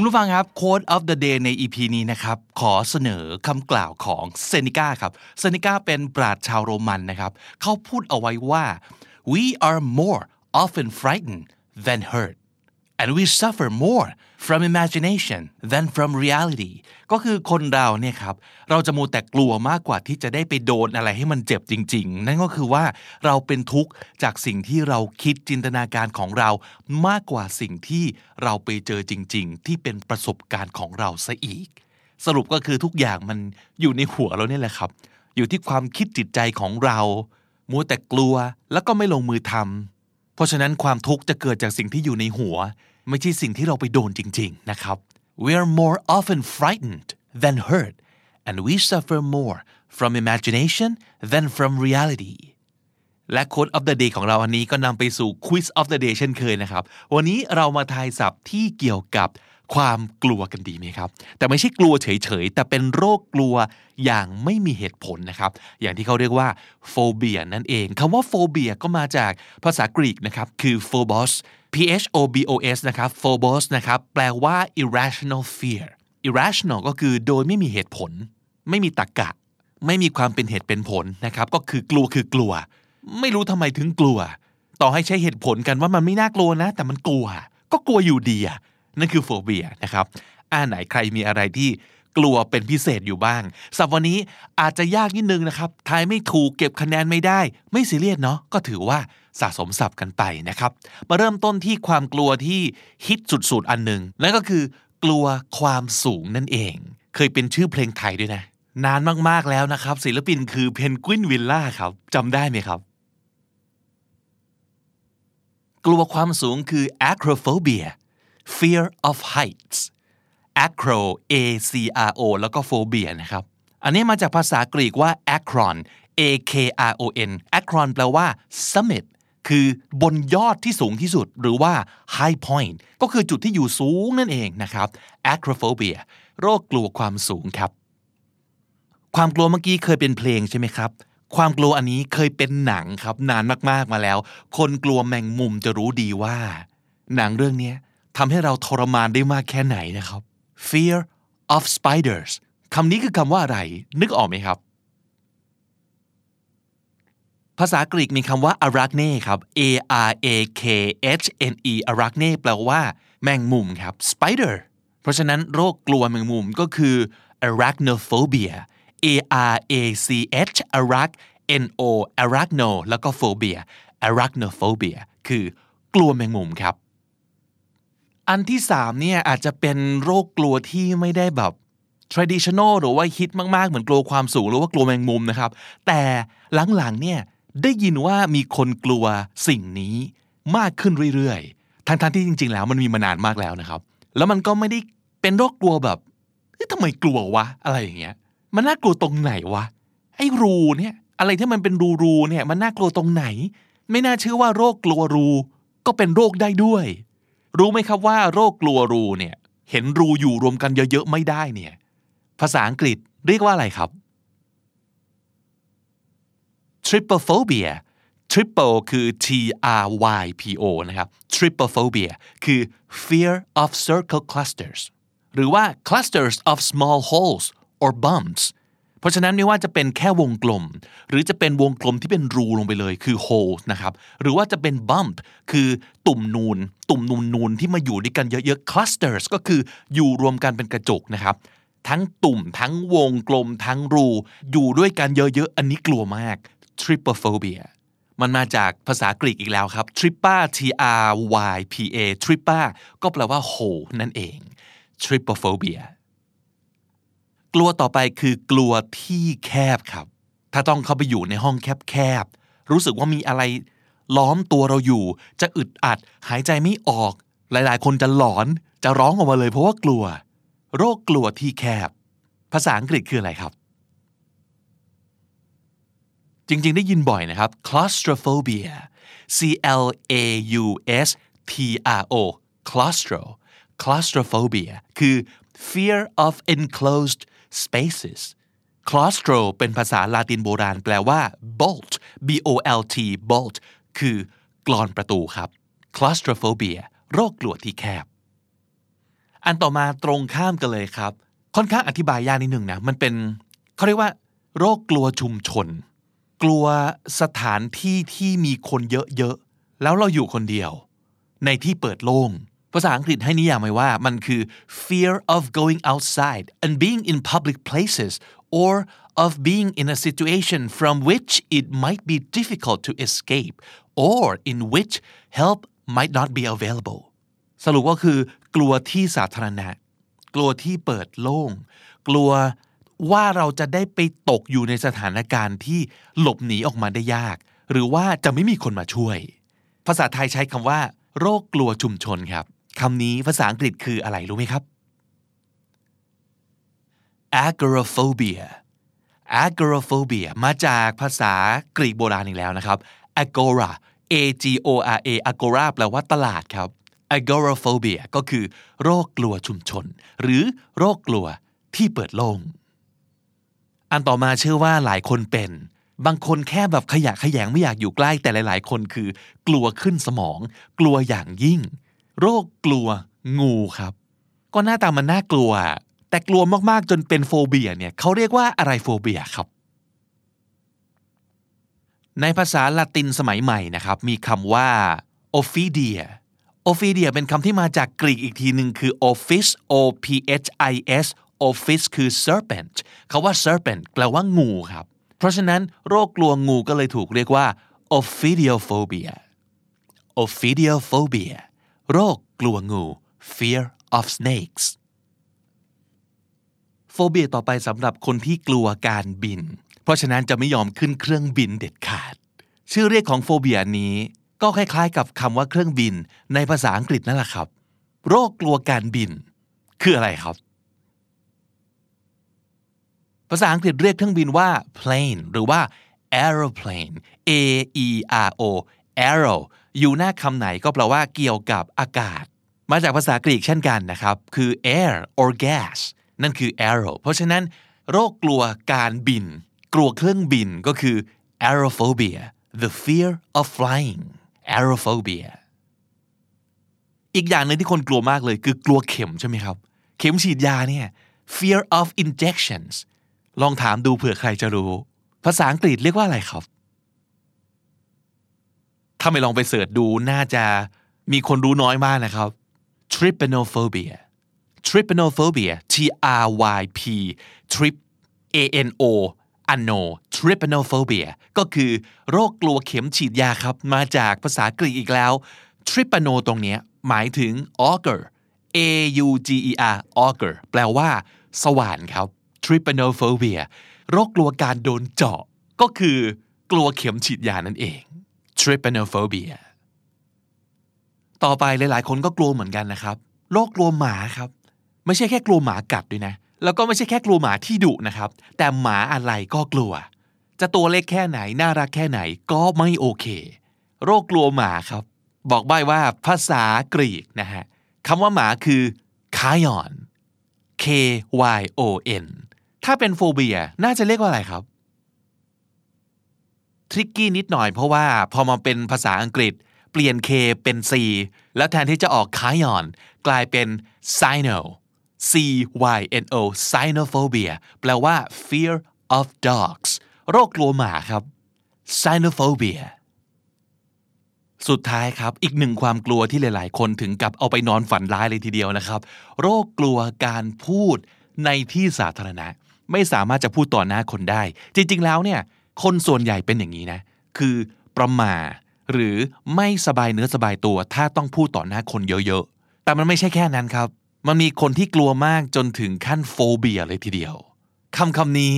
คุณผู้ฟังครับ Quote of the day ใน EP นี้นะครับ ขอเสนอคำกล่าวของเซนิก้าครับเซนิก้าเป็นปราชญ์ชาวโรมันนะครับ เขาพูดเอาไว้ว่า we are more often frightened than hurt and we suffer more from imagination than from reality ก็คือคนเราเนี่ยครับเราจะมูแต่กลัวมากกว่าที่จะได้ไปโดนอะไรให้มันเจ็บจริง ๆ นั่นก็คือว่าเราเป็นทุกข์จากสิ่งที่เราคิดจินตนาการของเรา มากกว่าสิ่งที่เราไปเจอจริง ๆ ที่เป็นประสบการณ์ของเราซะอีก สรุปก็คือทุกอย่างมันอยู่ในหัวเราเนี่ยแหละครับ อยู่ที่ความคิดจิตใจของเรามัวแต่กลัวแล้วก็ไม่ลงมือทำเพราะฉะนั้นความทุกข์จะเกิดจากสิ่งที่อยู่ในหัว ไม่ใช่สิ่งที่เราไปโดนจริง ๆ นะครับ we are more often frightened than hurt and we suffer more from imagination than from reality และโค้ด of the Day ของเราอันนี้ก็นำไปสู่ Quiz of the Day เช่นเคยนะครับ วันนี้เรามาทายศัพท์ที่เกี่ยวกับ ความกลัวกันดีไหมครับ แต่ไม่ใช่กลัวเฉยๆ แต่เป็นโรคกลัวอย่างไม่มีเหตุผลนะครับ อย่างที่เขาเรียกว่า phobia นั่นเองคำว่า phobia ก็มาจากภาษากรีกนะครับ คือ phobos p h o b o s นะครับ phobos นะครับแปลว่า irrational fear irrational ก็คือโดยไม่มีเหตุผล ไม่มีตรรกะ ไม่มีความเป็นเหตุเป็นผลนะครับ ก็คือกลัวคือกลัว ไม่รู้ทำไมถึงกลัว ต่อให้ใช้เหตุผลกันว่ามันไม่น่ากลัวนะ แต่มันกลัว ก็กลัวอยู่ดีอะ นั่นคือโฟเบียนะครับอ่าไหนใครมีอะไรที่กลัวเป็นพิเศษอยู่บ้างสัปวันนี้อาจจะยากนิดนึงนะครับทายไม่ถูกเก็บคะแนนไม่ได้ ไม่ซีเรียสเนาะก็ถือว่าสะสมศัพท์กันไปนะครับ มาเริ่มต้นที่ความกลัวที่ฮิตสุดๆอันหนึ่งนั่นก็คือกลัวความสูงนั่นเอง เคยเป็นชื่อเพลงไทยด้วยนะ นานมากๆแล้วนะครับ ศิลปินคือเพนกวินวิลล่าครับจำได้ไหมครับ กลัวความสูงคือ acrophobia fear of heights acro a c r o แล้วก็ phobia นะครับ อันนี้มาจากภาษากรีกว่า acron a k r o n acron แปลว่า summit คือบนยอดที่สูงที่สุดหรือว่า high point ก็คือจุดที่อยู่สูงนั่นเองนะครับ acrophobia โรคกลัวความสูงครับ ความกลัวเมื่อกี้เคยเป็นเพลงใช่ไหมครับ ความกลัวอันนี้เคยเป็นหนังครับนานมากๆมาแล้ว คนกลัวแมงมุมจะรู้ดีว่า หนังเรื่องนี้ ทำให้เราทรมานได้มากแค่ไหนนะครับ fear of spiders คำนี้คือคำว่าอะไร นึกออกไหมครับ ภาษากรีกมีคำว่า arachne ครับ a r a k h n e arachne แปลว่าแมงมุมครับ spider เพราะฉะนั้นโรคกลัวแมงมุมก็คือ arachnophobia a r a c h arach n o arachno แล้วก็ phobia arachnophobia คือกลัวแมงมุมครับ อันที่สามเนี่ยอาจจะเป็นโรคกลัวที่ไม่ได้แบบ traditional หรือว่าฮิตมากๆ เหมือนกลัวความสูงหรือว่ากลัวแมงมุมนะครับ แต่หลังๆเนี่ยได้ยินว่ามีคนกลัวสิ่งนี้มากขึ้นเรื่อยๆ ทั้งๆที่จริง ๆ แล้วมันมีมานานมากแล้วนะครับ แล้วมันก็ไม่ได้เป็นโรคกลัวแบบเอ๊ะทำไมกลัววะอะไรอย่างเงี้ย มันน่ากลัวตรงไหนวะไอ้รูเนี่ยอะไรที่มันเป็นรูรูเนี่ยมันน่ากลัวตรงไหน ไม่น่าเชื่อว่าโรคกลัวรูก็เป็นโรคได้ด้วย รู้ไหมครับว่าโรคกลัวรูเนี่ยเห็นรูอยู่รวมกันเยอะๆไม่ได้เนี่ย ภาษาอังกฤษเรียกว่าอะไรครับ trypophobia triple คือ T R Y P O นะครับ trypophobia คือ fear of circle clusters หรือว่า clusters of small holes or bumps เพราะฉะนั้นไม่ว่าจะเป็นแค่วงกลม หรือจะเป็นวงกลมที่เป็นรูลงไปเลยคือ hole นะครับหรือว่าจะเป็น bump คือตุ่มนูน ตุ่มนูนนูนที่มาอยู่ด้วยกันเยอะๆ clusters ก็คืออยู่รวมกันเป็นกระจกนะครับทั้งตุ่มทั้งวงกลม ทั้งรูอยู่ด้วยกันเยอะๆ อันนี้กลัวมาก trypophobia มันมาจากภาษากรีกอีกแล้วครับ tripa t r y p a tripa ก็แปลว่า hole นั่นเอง trypophobia กลัวต่อไปคือกลัวที่แคบครับ ถ้าต้องเข้าไปอยู่ในห้องแคบๆรู้สึกว่ามีอะไรล้อมตัวเราอยู่ จะอึดอัดหายใจไม่ออก หลายๆ คนจะหลอนจะร้องออกมาเลยเพราะว่ากลัว โรคกลัวที่แคบ ภาษาอังกฤษคืออะไรครับ จริงๆ ได้ยินบ่อยนะครับ claustrophobia C L A U S T R O claustro claustrophobia คือ fear of enclosed spaces claustro เป็นภาษาลาตินโบราณแปลว่า bolt b o l t bolt คือกลอนประตูครับ claustrophobia โรคกลัวที่แคบ อันต่อมาตรงข้ามกันเลยครับ ค่อนข้างอธิบายยากนิดหนึ่งนะ มันเป็นเขาเรียกว่า โรคกลัวชุมชน กลัวสถานที่ที่มีคนเยอะๆ แล้วเราอยู่คนเดียว ในที่เปิดโล่ง ภาษาอังกฤษให้นิยามไว้ว่ามันคือ fear of going outside and being in public places or of being in a situation from which it might be difficult to escape or in which help might not be available สรุปก็คือกลัวที่สาธารณะ กลัวที่เปิดโล่ง กลัวว่าเราจะได้ไปตกอยู่ในสถานการณ์ที่หลบหนีออกมาได้ยาก หรือว่าจะไม่มีคนมาช่วย ภาษาไทยใช้คำว่า โรคกลัวชุมชนครับ คำนี้ภาษาอังกฤษคืออะไรรู้ไหมครับ agoraphobia agoraphobia มาจากภาษากรีกโบราณอีกแล้วนะครับ agora a g o r a agora แปลว่าตลาดครับ agoraphobia ก็คือ โรคกลัวชุมชน หรือโรคกลัวที่เปิดโล่งอันต่อมาเชื่อว่าหลายคนเป็น บางคนแค่แบบขยะขยงไม่อยากอยู่ใกล้แต่หลาย ๆ คนคือ กลัวขึ้นสมอง กลัวอย่างยิ่ง โรคกลัวงูครับ ก็หน้าตามันน่ากลัว แต่กลัวมากๆจนเป็นโฟเบียเนี่ยเขาเรียกว่าอะไรโฟเบียครับ ในภาษาละตินสมัยใหม่นะครับ มีคำว่า ophidia ophidia เป็นคำที่มาจากกรีกอีกทีหนึ่งคือ office o p h i s office คือ serpent คาว่า serpent แปลว่างูครับ เพราะฉะนั้นโรคกลัวงูก็เลยถูกเรียกว่า ophidiophobia ophidiophobia โรคกลัวงู fear of snakes โฟเบียต่อไปสำหรับคนที่กลัวการบิน เพราะฉะนั้นจะไม่ยอมขึ้นเครื่องบินเด็ดขาด ชื่อเรียกของโฟเบียนี้ก็คล้ายๆ กับคำว่าเครื่องบินในภาษาอังกฤษนั่นแหละครับ โรคกลัวการบิน คืออะไรครับ ภาษาอังกฤษเรียกเครื่องบินว่า plane หรือว่า aeroplane a e r o aero อยู่หน้าคำไหนก็แปลว่าเกี่ยวกับอากาศ มาจากภาษากรีกเช่นกันนะครับ คือ air or gas นั่นคือ aero เพราะฉะนั้น โรคกลัวการบิน กลัวเครื่องบินก็คือ aerophobia the fear of flying aerophobia อีกอย่างหนึ่งที่คนกลัวมากเลยคือกลัวเข็มใช่ไหมครับ เข็มฉีดยาเนี่ย fear of injections ลองถามดูเผื่อใครจะรู้ ภาษาอังกฤษเรียกว่าอะไรครับ ถ้าไม่ลองไปเสิร์ชดูน่าจะมีคนรู้น้อยมากนะครับ trypanophobia trypanophobia T R Y P trip A N O ano trypanophobia ก็คือโรคกลัวเข็มฉีดยาครับ มาจากภาษากรีกอีกแล้ว trypano ตรงนี้หมายถึง auger A U G E R auger แปลว่า สว่านครับ trypanophobia โรคกลัวการโดนเจาะ ก็คือกลัวเข็มฉีดยานั่นเอง trypanophobia ต่อไปหลายๆ คนก็กลัวเหมือนกันนะครับ โรคกลัวหมาครับ ไม่ใช่แค่กลัวหมากัดด้วยนะ แล้วก็ไม่ใช่แค่กลัวหมาที่ดุนะครับ แต่หมาอะไรก็กลัว จะตัวเล็กแค่ไหน น่ารักแค่ไหนก็ไม่โอเค โรคกลัวหมาครับ บอกใบ้ว่าภาษากรีกนะฮะคำว่าหมาคือคายอน K Y O N ถ้าเป็นโฟเบีย น่าจะเรียกว่าอะไรครับ ทริกกี้นิดหน่อยเพราะว่าพอมาเป็นภาษาอังกฤษ เปลี่ยน K เป็น C แล้วแทนที่จะออกคายอนกลายเป็น cyno C Y N O cynophobia แปลว่า fear of dogs โรคกลัวหมาครับ cynophobia สุดท้ายครับ อีกหนึ่งความกลัวที่หลาย ๆ คนถึงกับเอาไปนอนฝันร้ายเลยทีเดียวนะครับ โรคกลัวการพูดในที่สาธารณะ ไม่สามารถจะพูดต่อหน้าคนได้ จริง ๆ แล้วเนี่ย คนส่วนใหญ่เป็นอย่างนี้นะ คือประมาหรือไม่สบายเนื้อสบายตัว ถ้าต้องพูดต่อหน้าคนเยอะๆ แต่มันไม่ใช่แค่นั้นครับ มันมีคนที่กลัวมากจนถึงขั้นโฟเบียเลยทีเดียวคำคำนี้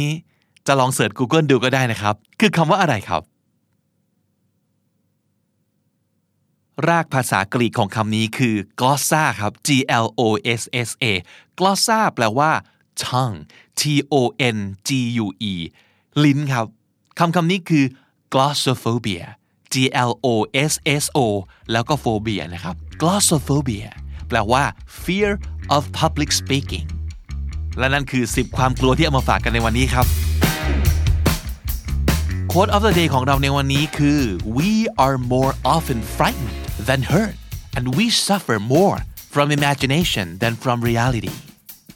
จะลองเสิร์ช Google ดูก็ได้นะครับ คือคำว่าอะไรครับ รากภาษากรีกของคำนี้คือ glossa ครับ G L O S S A glossa แปลว่า tongue T O N G U E ลิ้นครับ คำคำนี้คือ glossophobia G L O S S O แล้วก็ phobia นะครับ glossophobia แปลว่า fear of public speaking และนั่นคือ 10 ความกลัวที่เอามาฝากกันในวันนี้ครับ Quote of the day ของเราในวันนี้คือ we are more often frightened than hurt and we suffer more from imagination than from reality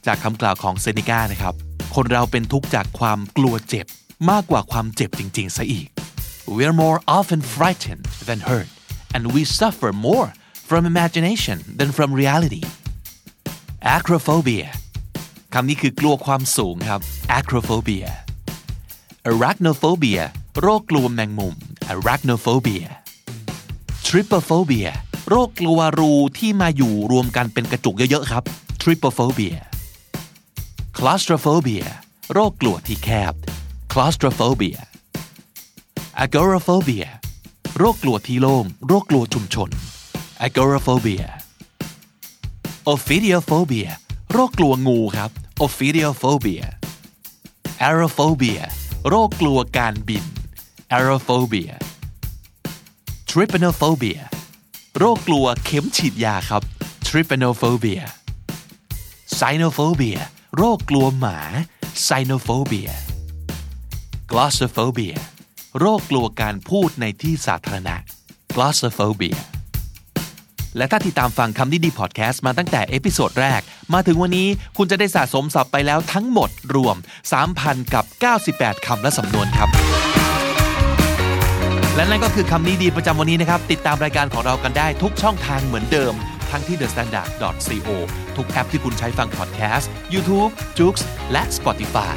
จากคำกล่าวของเซนิก้านะครับ คนเราเป็นทุกข์จากความกลัวเจ็บ มากกว่าความเจ็บจริงๆซะอีก we're more often frightened than hurt and we suffer more from imagination than from reality acrophobia คำนี้คือกลัวความสูงครับ acrophobia arachnophobia โรคกลัวแมงมุม arachnophobia trypophobia โรคกลัวรูที่มาอยู่รวมกันเป็นกระจุกเยอะๆครับ trypophobia claustrophobia โรคกลัวที่แคบ claustrophobia agoraphobia โรคกลัวที่โล่งโรคกลัวชุมชน agoraphobia ophidiophobia โรคกลัวงูครับ ophidiophobia aerophobia โรคกลัวการบิน aerophobia trypanophobia โรคกลัวเข็มฉีดยาครับ trypanophobia cynophobia โรคกลัวหมา cynophobia glossophobia โรคกลัวการพูดในที่สาธารณะ glossophobia และถ้าติดตามฟังคำนี้ดีพอดแคสต์มาตั้งแต่ episode แรก มาถึงวันนี้คุณจะได้สะสมศัพท์ไปแล้วทั้งหมดรวม 3,000 กับ 98 คำและสำนวนครับ และนั่นก็คือคำนี้ดีประจำวันนี้นะครับ ติดตามรายการของเรากันได้ทุกช่องทางเหมือนเดิม ทั้งที่ thestandard.co ทุกแอปที่คุณใช้ฟังพอดแคสต์ YouTube, j o o x และ Spotify